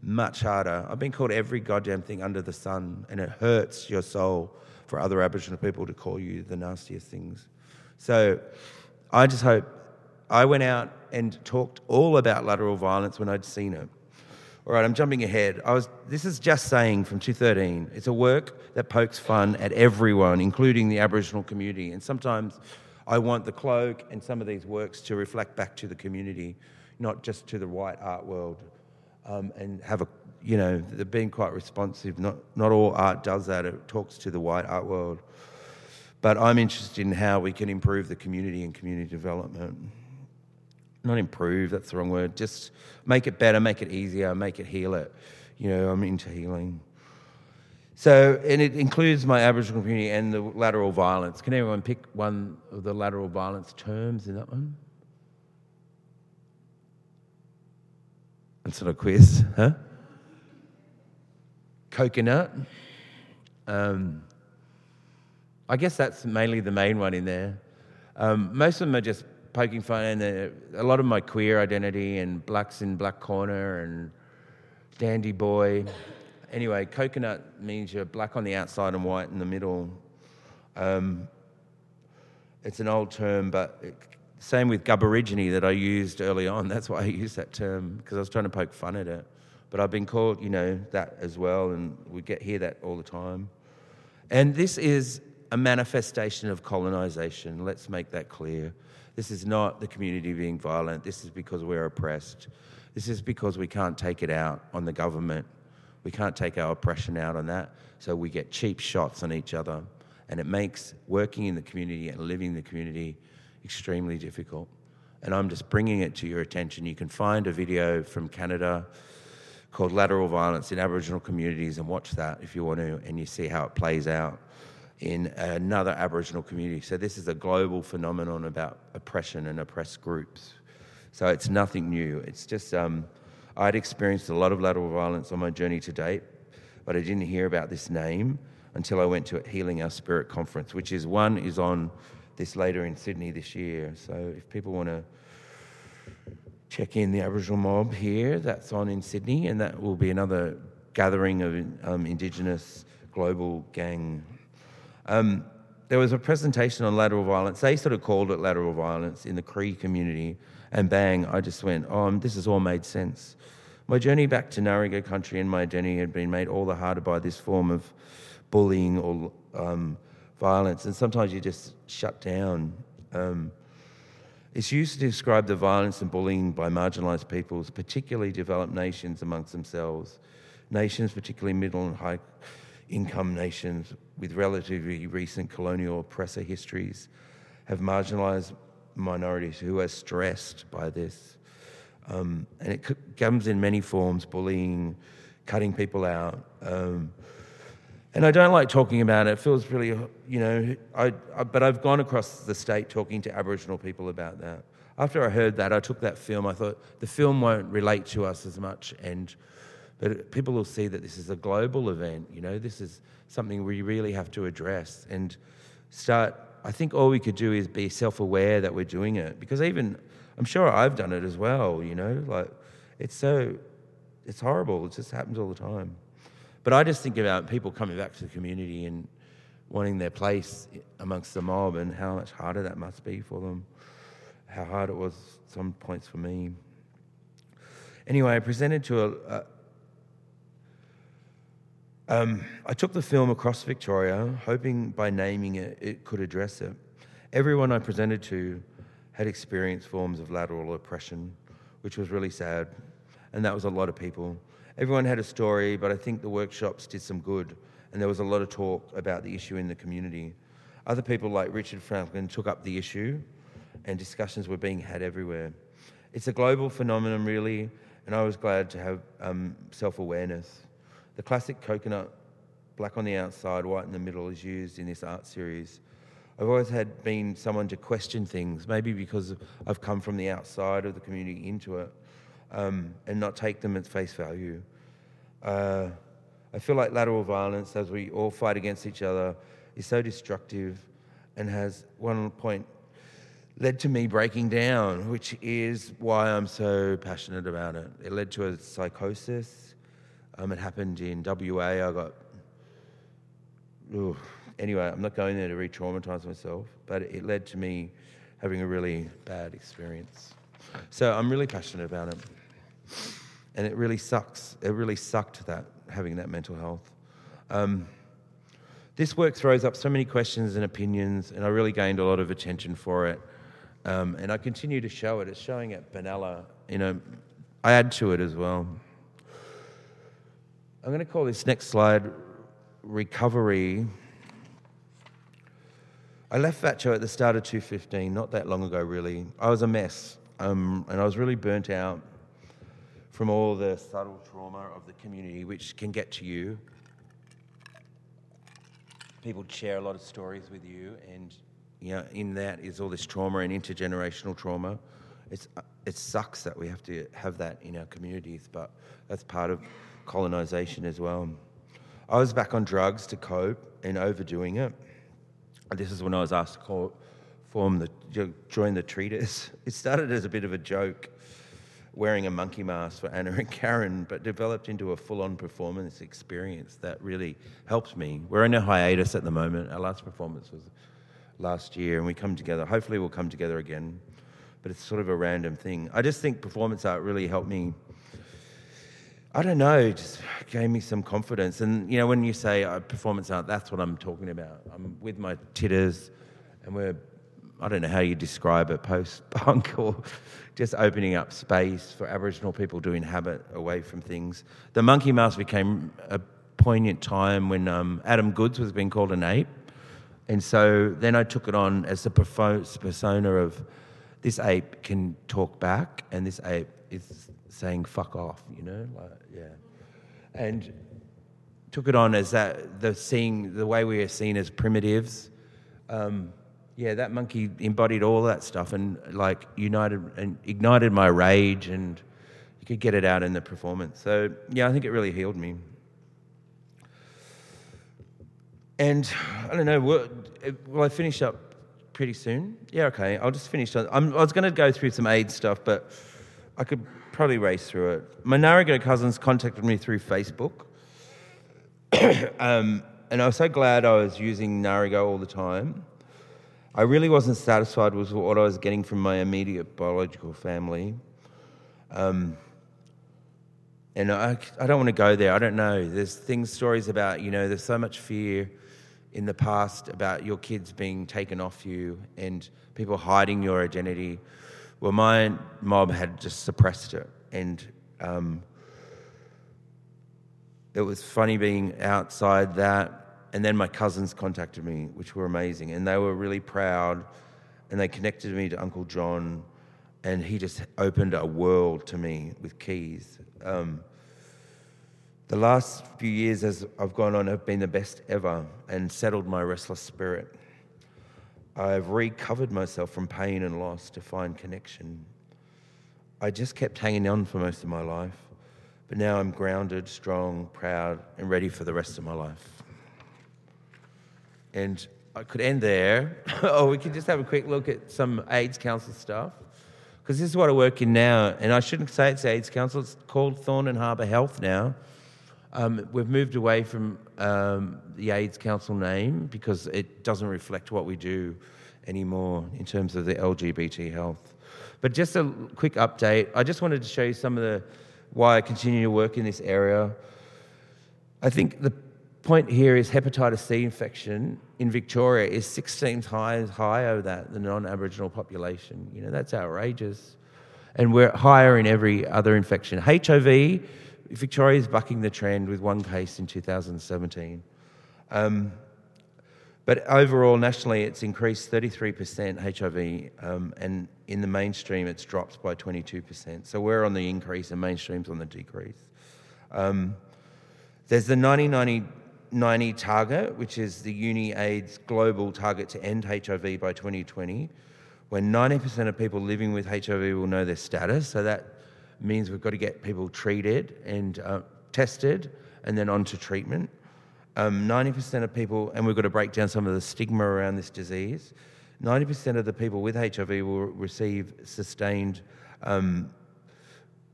much harder. I've been called every goddamn thing under the sun and it hurts your soul for other Aboriginal people to call you the nastiest things. So I just hope I went out and talked all about lateral violence when I'd seen it. All right, I'm jumping ahead. I was, this is just saying from 213. It's a work that pokes fun at everyone, including the Aboriginal community. And sometimes I want the cloak and some of these works to reflect back to the community, not just to the white art world. Um, and have a, you know, they've been quite responsive. Not, not all art does that, it talks to the white art world. But I'm interested in how we can improve the community and community development not improve, that's the wrong word, just make it better, make it easier, make it heal it. You know, I'm into healing. So, and it includes my Aboriginal community and the lateral violence. Can everyone pick one of the lateral violence terms in that one? That's not a quiz, huh? Coconut. Um, I guess that's mainly the main one in there. Um, most of them are just poking fun and the, a lot of my queer identity and blacks in black corner and dandy boy. Anyway, coconut means you're black on the outside and white in the middle. Um, it's an old term, but it, same with Gubberigine that I used early on. [LAUGHS] That's why I used that term because I was trying to poke fun at it. But I've been called, you know, that as well, and we get hear that all the time. And this is a manifestation of colonization. Let's make that clear. This is not the community being violent. This is because we're oppressed. This is because we can't take it out on the government. We can't take our oppression out on that. So we get cheap shots on each other. And it makes working in the community and living in the community extremely difficult. And I'm just bringing it to your attention. You can find a video from Canada called Lateral Violence in Aboriginal Communities and watch that if you want to, and you see how it plays out in another Aboriginal community. So this is a global phenomenon about oppression and oppressed groups. So it's nothing new. It's just um, I'd experienced a lot of lateral violence on my journey to date, but I didn't hear about this name until I went to a Healing Our Spirit conference, which is one is on this later in Sydney this year. So if people want to check in the Aboriginal mob here, that's on in Sydney, and that will be another gathering of um, Indigenous global gang um, there was a presentation on lateral violence. They sort of called it lateral violence in the Cree community, and bang, I just went, oh, this has all made sense. My journey back to Ngarigo country and my identity had been made all the harder by this form of bullying or um, violence, and sometimes you just shut down. Um, It's used to describe the violence and bullying by marginalised peoples, particularly developed nations amongst themselves. Nations, particularly middle and high income nations with relatively recent colonial oppressor histories, have marginalised minorities who are stressed by this. Um, and it comes in many forms bullying, cutting people out. Um, and I don't like talking about it. It feels really, you know, I, I, but I've gone across the state talking to Aboriginal people about that. After I heard that, I took that film. I thought the film won't relate to us as much, and but people will see that this is a global event. You know, this is something we really have to address and start. I think all we could do is be self-aware that we're doing it, because even I'm sure I've done it as well. You know, like it's so, it's horrible. It just happens all the time. But I just think about people coming back to the community and wanting their place amongst the mob and how much harder that must be for them. How hard it was some points for me. Anyway, I presented to a. a um, I took the film across Victoria, hoping by naming it, it could address it. Everyone I presented to had experienced forms of lateral oppression, which was really sad, and that was a lot of people. Everyone had a story, but I think the workshops did some good, and there was a lot of talk about the issue in the community. Other people, like Richard Frankland, took up the issue, and discussions were being had everywhere. It's a global phenomenon, really, and I was glad to have um, self awareness. The classic coconut, black on the outside, white in the middle, is used in this art series. I've always had been someone to question things, maybe because I've come from the outside of the community into it um, and not take them at face value. Uh, I feel like lateral violence, as we all fight against each other, is so destructive and has, one point, led to me breaking down, which is why I'm so passionate about it. It led to a psychosis. Um, it happened in WA. I got. Ugh. Anyway, I'm not going there to re traumatize myself, but it led to me having a really bad experience. So I'm really passionate about it. And it really sucks. It really sucked that, having that mental health. Um, this work throws up so many questions and opinions, and I really gained a lot of attention for it. Um, and I continue to show it. It's showing at Benalla. You know, I add to it as well. I'm going to call this next slide recovery. I left that at the start of 215, not that long ago, really. I was a mess. Um, and I was really burnt out from all the subtle trauma of the community, which can get to you. People share a lot of stories with you, and you know, in that is all this trauma and intergenerational trauma. It's, it sucks that we have to have that in our communities, but that's part of colonization as well. I was back on drugs to cope and overdoing it. This is when I was asked to call, form the join the treatise. It started as a bit of a joke, wearing a monkey mask for Anna and Karen, but developed into a full-on performance experience that really helped me. We're in a hiatus at the moment. Our last performance was last year, and we come together. Hopefully, we'll come together again. But it's sort of a random thing. I just think performance art really helped me. I don't know, just gave me some confidence. And you know, when you say uh, performance art, that's what I'm talking about. I'm with my titters, and we're I don't know how you describe it, post punk [LAUGHS] or just opening up space for Aboriginal people to inhabit away from things. The monkey mask became a poignant time when um, Adam Goodes was being called an ape. And so then I took it on as the persona of this ape can talk back and this ape is saying fuck off, you know? Like, yeah. And took it on as that, the seeing, the way we are seen as primitives. Um, yeah, that monkey embodied all that stuff and like united and ignited my rage, and you could get it out in the performance. So yeah, I think it really healed me. And I don't know, will, will I finish up pretty soon? Yeah, okay. I'll just finish. I'm, i was going to go through some AIDS stuff, but I could probably race through it. My Ngarigo cousins contacted me through Facebook. [COUGHS] um, and I was so glad I was using Ngarigo all the time I really wasn't satisfied with what I was getting from my immediate biological family. Um, and I, I don't want to go there. I don't know. There's things, stories about, you know, there's so much fear in the past about your kids being taken off you and people hiding your identity. Well, my mob had just suppressed it. And um, it was funny being outside that. And then my cousins contacted me, which were amazing. And they were really proud. And they connected me to Uncle John. And he just opened a world to me with keys. Um, the last few years as I've gone on have been the best ever and settled my restless spirit. I've recovered myself from pain and loss to find connection. I just kept hanging on for most of my life, but now I'm grounded, strong, proud, and ready for the rest of my life. And I could end there, [LAUGHS] or we could just have a quick look at some AIDS Council stuff, because this is what I work in now. And I shouldn't say it's AIDS Council, it's called Thorne and Harbour Health now. Um, we've moved away from um, the AIDS Council name because it doesn't reflect what we do anymore in terms of the LGBT health. But just a quick update. I just wanted to show you some of the why I continue to work in this area. I think the point here is hepatitis C infection in Victoria is 16 times higher than the non-Aboriginal population. You know that's outrageous, and we're higher in every other infection. HIV Victoria is bucking the trend with one case in 2017. Um, but overall, nationally, it's increased 33% HIV, um, and in the mainstream, it's dropped by 22%. So we're on the increase, and mainstream's on the decrease. Um, there's the 90-90 target, which is the UNAIDS global target to end HIV by 2020, when 90% of people living with HIV will know their status. So that means we've got to get people treated and uh, tested and then onto treatment. Um, 90% of people, and we've got to break down some of the stigma around this disease. 90% of the people with HIV will receive sustained um,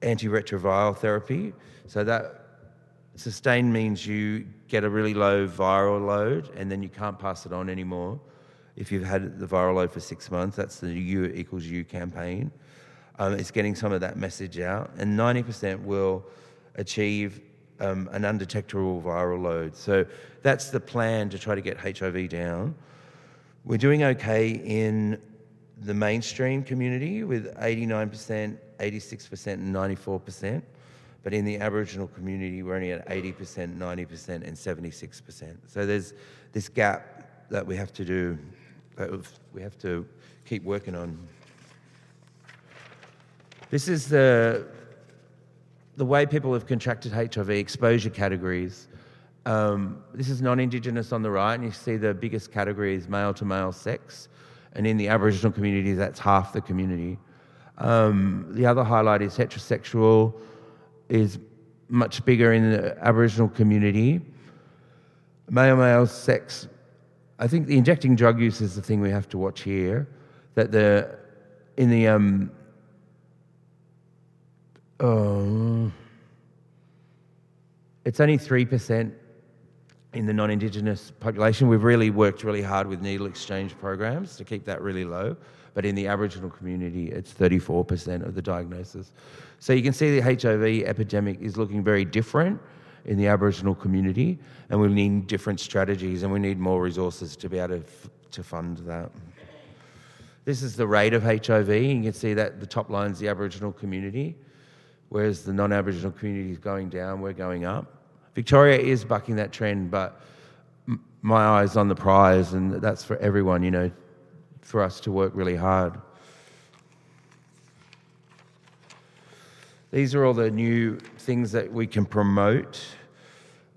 antiretroviral therapy. So that sustained means you get a really low viral load and then you can't pass it on anymore. If you've had the viral load for six months, that's the U equals U campaign um, is getting some of that message out, and 90% will achieve um, an undetectable viral load. So that's the plan to try to get HIV down. We're doing okay in the mainstream community with 89%, 86%, and 94%. But in the Aboriginal community, we're only at 80%, 90%, and 76%. So there's this gap that we have to do, that we have to keep working on. This is the, the way people have contracted HIV exposure categories. Um, this is non Indigenous on the right, and you see the biggest category is male to male sex. And in the Aboriginal community, that's half the community. Um, the other highlight is heterosexual, is much bigger in the Aboriginal community. Male male sex, I think the injecting drug use is the thing we have to watch here. That the in the um, um, it's only 3% in the non Indigenous population. We've really worked really hard with needle exchange programs to keep that really low. But in the Aboriginal community, it's 34% of the diagnosis. So you can see the HIV epidemic is looking very different in the Aboriginal community, and we need different strategies and we need more resources to be able to, f- to fund that. This is the rate of HIV. You can see that the top line is the Aboriginal community whereas the non Aboriginal community is going down, we're going up. Victoria is bucking that trend, but my eyes on the prize, and that's for everyone, you know, for us to work really hard. These are all the new things that we can promote.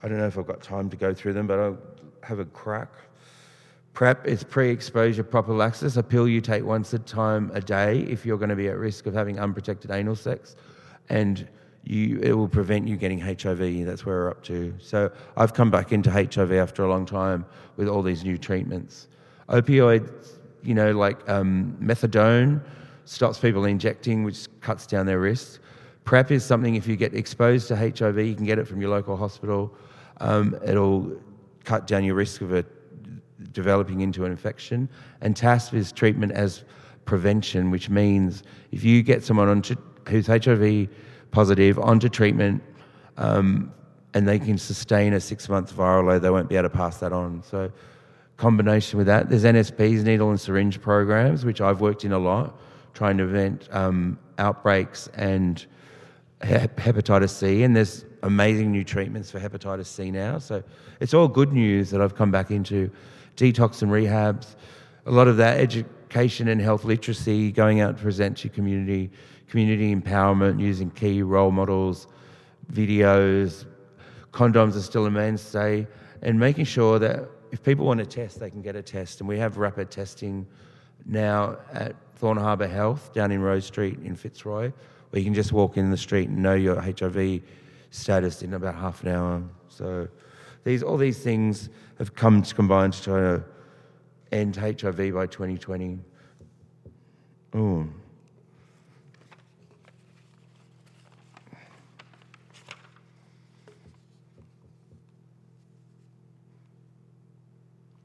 I don't know if I've got time to go through them, but I'll have a crack. PrEP is pre exposure prophylaxis, a pill you take once a time a day if you're going to be at risk of having unprotected anal sex and you, it will prevent you getting HIV. That's where we're up to. So I've come back into HIV after a long time with all these new treatments. Opioids, you know, like um, methadone stops people injecting, which cuts down their risk. PrEP is something if you get exposed to HIV, you can get it from your local hospital. Um, it'll cut down your risk of it developing into an infection. And TASP is treatment as prevention, which means if you get someone onto who's HIV positive onto treatment, um, and they can sustain a six month viral load, they won't be able to pass that on. So combination with that. There's NSPs, needle and syringe programs, which I've worked in a lot, trying to prevent um, outbreaks and hepatitis C. And there's amazing new treatments for hepatitis C now. So it's all good news that I've come back into detox and rehabs. A lot of that education and health literacy, going out to present to community, community empowerment, using key role models, videos, condoms are still a mainstay, and making sure that if people want to test, they can get a test. And we have rapid testing now at Thorne Harbour Health down in Rose Street in Fitzroy, where you can just walk in the street and know your HIV status in about half an hour. So these all these things have come to combine to try to end HIV by 2020. Ooh.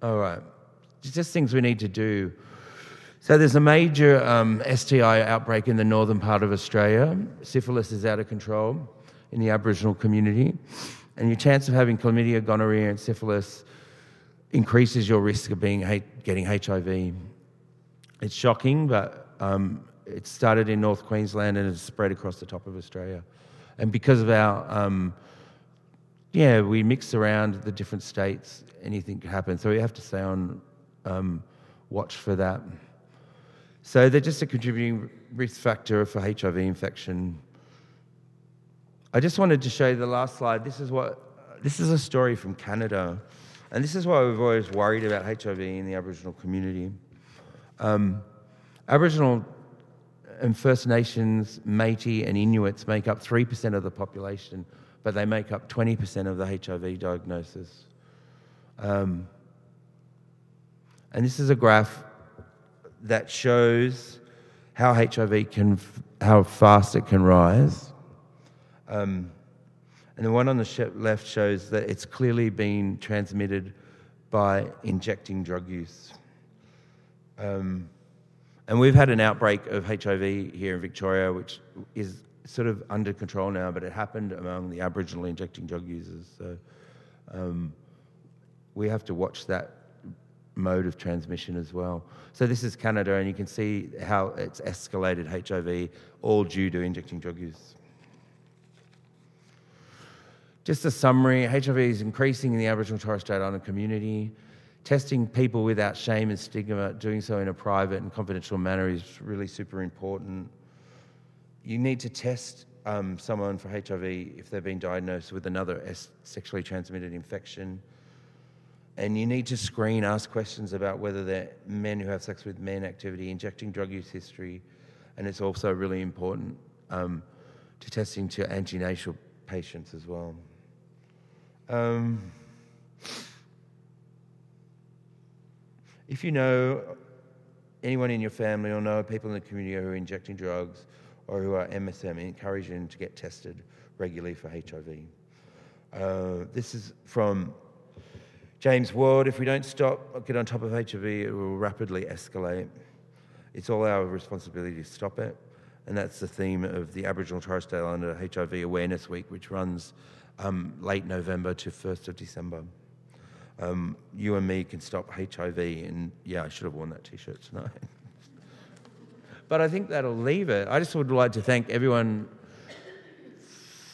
All right. Just things we need to do. So there's a major um, STI outbreak in the northern part of Australia. Syphilis is out of control in the Aboriginal community, and your chance of having chlamydia, gonorrhea, and syphilis increases your risk of being getting HIV. It's shocking, but um, it started in North Queensland and has spread across the top of Australia. And because of our, um, yeah, we mix around the different states anything could happen. So we have to stay on um, watch for that. So they're just a contributing risk factor for HIV infection. I just wanted to show you the last slide. This is what this is a story from Canada, and this is why we've always worried about HIV in the Aboriginal community. Um, Aboriginal and First Nations, Métis, and Inuits make up three percent of the population, but they make up twenty percent of the HIV diagnosis. Um, and this is a graph that shows how HIV can, how fast it can rise. Um, and the one on the left shows that it's clearly been transmitted by injecting drug use. Um, and we've had an outbreak of HIV here in Victoria, which is sort of under control now, but it happened among the Aboriginal injecting drug users. So, um, we have to watch that mode of transmission as well. So this is Canada, and you can see how it's escalated HIV, all due to injecting drug use. Just a summary HIV is increasing in the Aboriginal Torres Strait Islander community. Testing people without shame and stigma, doing so in a private and confidential manner, is really super important. You need to test um, someone for HIV if they've been diagnosed with another sexually transmitted infection and you need to screen, ask questions about whether they're men who have sex with men activity, injecting drug use history, and it's also really important um, to testing to antenatal patients as well. Um, if you know anyone in your family or know people in the community who are injecting drugs or who are MSM, encourage them to get tested regularly for HIV. Uh, this is from James Ward, if we don't stop, get on top of HIV, it will rapidly escalate. It's all our responsibility to stop it. And that's the theme of the Aboriginal Torres Strait Islander HIV Awareness Week, which runs um, late November to 1st of December. Um, you and me can stop HIV, and yeah, I should have worn that t shirt tonight. [LAUGHS] but I think that'll leave it. I just would like to thank everyone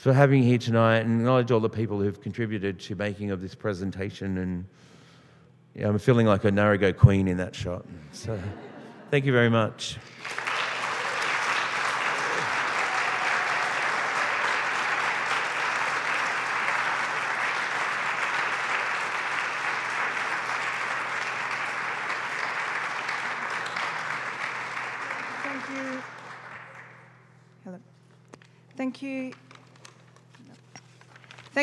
for having me here tonight and acknowledge all the people who've contributed to making of this presentation. And yeah, I'm feeling like a Ngarigo queen in that shot. So thank you very much. Thank you. Hello. Thank you.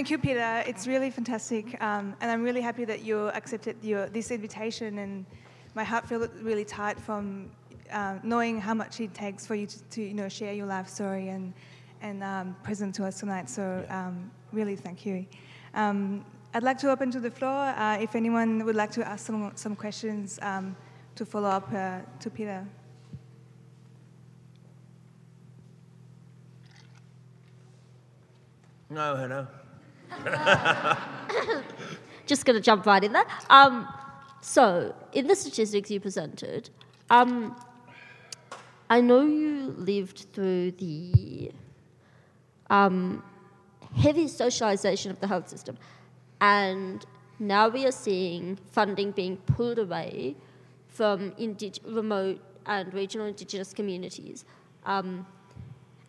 Thank you, Peter. It's really fantastic, um, and I'm really happy that you accepted your, this invitation. And my heart feels really tight from uh, knowing how much it takes for you to, to, you know share your life story and and um, present to us tonight. So um, really, thank you. Um, I'd like to open to the floor. Uh, if anyone would like to ask some some questions um, to follow up uh, to Peter. No, Hannah. [LAUGHS] Just going to jump right in there. Um, so, in the statistics you presented, um, I know you lived through the um, heavy socialization of the health system, and now we are seeing funding being pulled away from indig- remote and regional indigenous communities, um,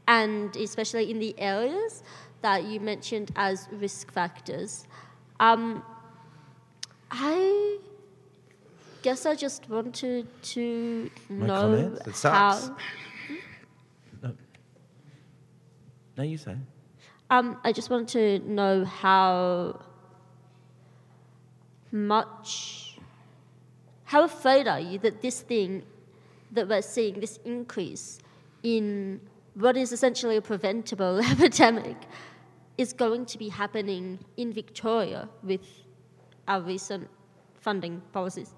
and especially in the areas that you mentioned as risk factors. Um, I guess I just wanted to My know comments? It how. sucks. No, you say. Um, I just want to know how much, how afraid are you that this thing that we're seeing, this increase in what is essentially a preventable [LAUGHS] epidemic, is going to be happening in Victoria with our recent funding policies?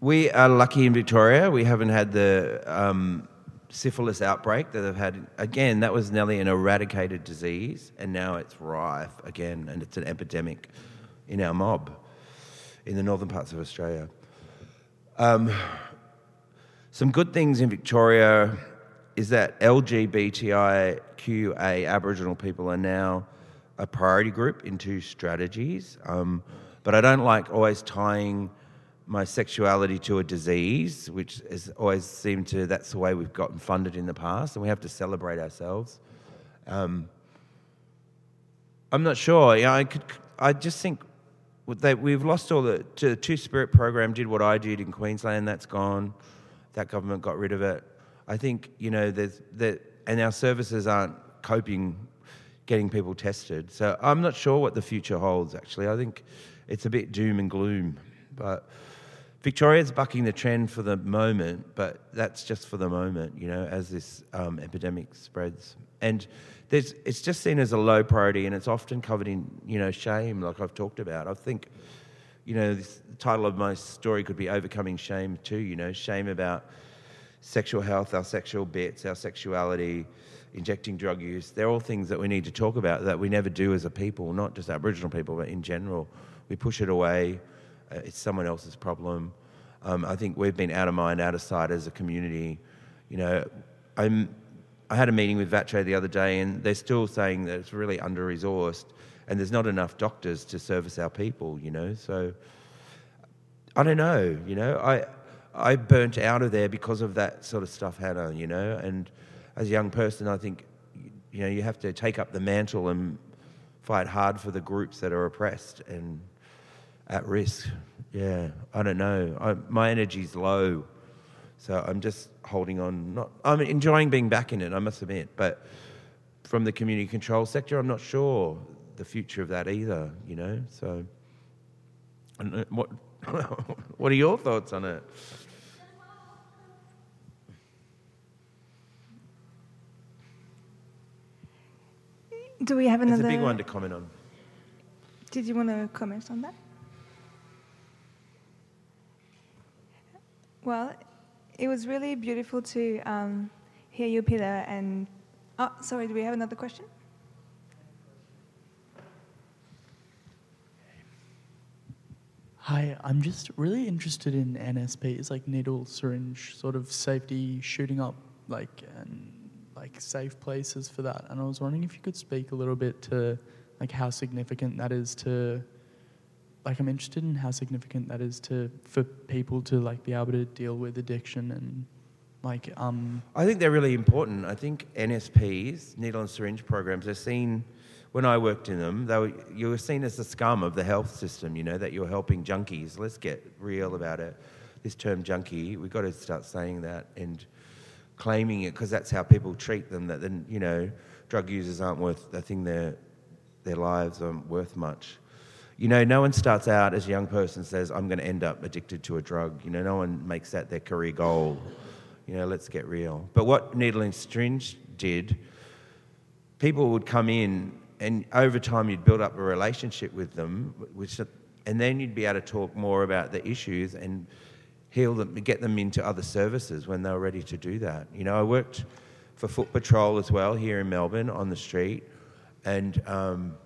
We are lucky in Victoria. We haven't had the um, syphilis outbreak that they've had. Again, that was nearly an eradicated disease, and now it's rife again, and it's an epidemic in our mob in the northern parts of Australia. Um, some good things in Victoria is that LGBTIQA Aboriginal people are now a priority group in two strategies. Um, but I don't like always tying my sexuality to a disease, which has always seemed to, that's the way we've gotten funded in the past, and we have to celebrate ourselves. Um, I'm not sure. I could. I just think that we've lost all the. The Two Spirit program did what I did in Queensland. That's gone. That government got rid of it. I think you know there's that, and our services aren't coping, getting people tested. So I'm not sure what the future holds. Actually, I think it's a bit doom and gloom. But Victoria's bucking the trend for the moment, but that's just for the moment, you know, as this um, epidemic spreads. And it's just seen as a low priority, and it's often covered in, you know, shame, like I've talked about. I think, you know, this, the title of my story could be Overcoming Shame too, you know, shame about sexual health, our sexual bits, our sexuality, injecting drug use. They're all things that we need to talk about that we never do as a people, not just Aboriginal people, but in general. We push it away. Uh, it's someone else's problem. Um, I think we've been out of mind, out of sight as a community. You know, I'm, I had a meeting with VACCHO the other day, and they're still saying that it's really under resourced and there's not enough doctors to service our people, you know. So I don't know, you know. I, I burnt out of there because of that sort of stuff, Hannah, you know. And as a young person, I think, you know, you have to take up the mantle and fight hard for the groups that are oppressed and at risk. Yeah, I don't know. I, my energy's low, so I'm just holding on. Not, I'm enjoying being back in it. I must admit, but from the community control sector, I'm not sure the future of that either. You know, so uh, what [LAUGHS] what are your thoughts on it? Do we have It's another? a big one to comment on. Did you want to comment on that? Well, it was really beautiful to um, hear you, Peter. And oh, sorry, do we have another question? Hi, I'm just really interested in NSP. It's like needle syringe sort of safety, shooting up like and like safe places for that. And I was wondering if you could speak a little bit to like how significant that is to like I'm interested in how significant that is to for people to like be able to deal with addiction and like um I think they're really important. I think NSPs, needle and syringe programs, are seen when I worked in them. They were, you were seen as the scum of the health system. You know that you're helping junkies. Let's get real about it. This term junkie, we've got to start saying that and claiming it because that's how people treat them. That then you know, drug users aren't worth. I think their their lives aren't worth much. You know, no one starts out as a young person says, "I'm going to end up addicted to a drug." You know, no one makes that their career goal. You know, let's get real. But what Needle and Syringe did, people would come in, and over time you'd build up a relationship with them, which, and then you'd be able to talk more about the issues and heal them, get them into other services when they were ready to do that. You know, I worked for Foot Patrol as well here in Melbourne on the street, and um,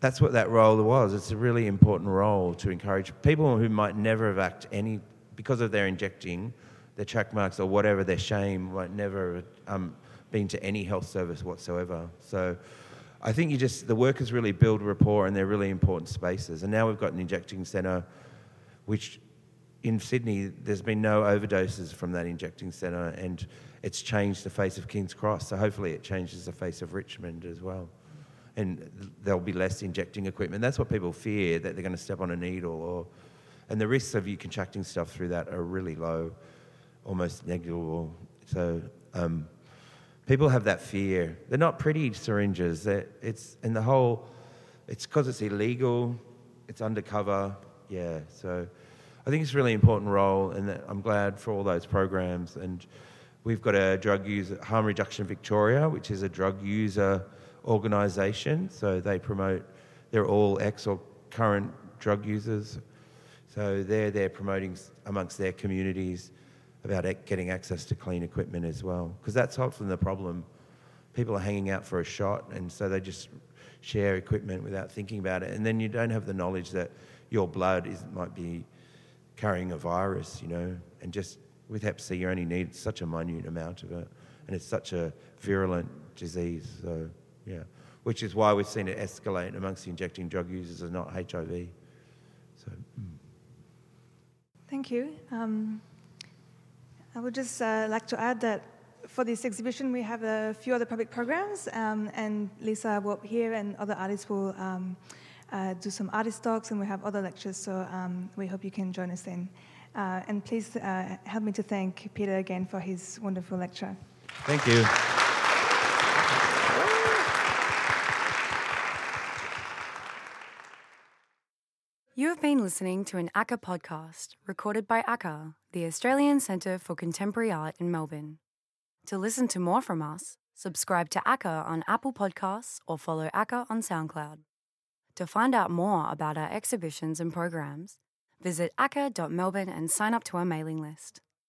that's what that role was. It's a really important role to encourage people who might never have acted any because of their injecting, their track marks or whatever, their shame might never have um, been to any health service whatsoever. So I think you just the workers really build rapport and they're really important spaces. And now we've got an injecting centre, which in Sydney there's been no overdoses from that injecting centre, and it's changed the face of King's Cross. So hopefully it changes the face of Richmond as well and there'll be less injecting equipment. That's what people fear that they're going to step on a needle, or and the risks of you contracting stuff through that are really low, almost negligible. So um, people have that fear. They're not pretty syringes. They're, it's and the whole, it's because it's illegal, it's undercover. Yeah, so I think it's a really important role, and I'm glad for all those programs. And we've got a drug user harm reduction Victoria, which is a drug user organisation. So they promote, they're all ex or current drug users. So they're there promoting amongst their communities about getting access to clean equipment as well. Because that's often the problem. People are hanging out for a shot, and so they just share equipment without thinking about it. And then you don't have the knowledge that your blood is, might be carrying a virus, you know. And just with Hep C, you only need such a minute amount of it. And it's such a virulent disease. So. Yeah, which is why we've seen it escalate amongst the injecting drug users and not HIV. So. Mm. Thank you. Um, I would just uh, like to add that for this exhibition we have a few other public programs, um, and Lisa will here, and other artists will um, uh, do some artist talks, and we have other lectures. So um, we hope you can join us then. Uh, and please uh, help me to thank Peter again for his wonderful lecture. Thank you. You have been listening to an ACCA podcast recorded by ACCA, the Australian Centre for Contemporary Art in Melbourne. To listen to more from us, subscribe to ACCA on Apple Podcasts or follow ACCA on SoundCloud. To find out more about our exhibitions and programs, visit acca.melbourne and sign up to our mailing list.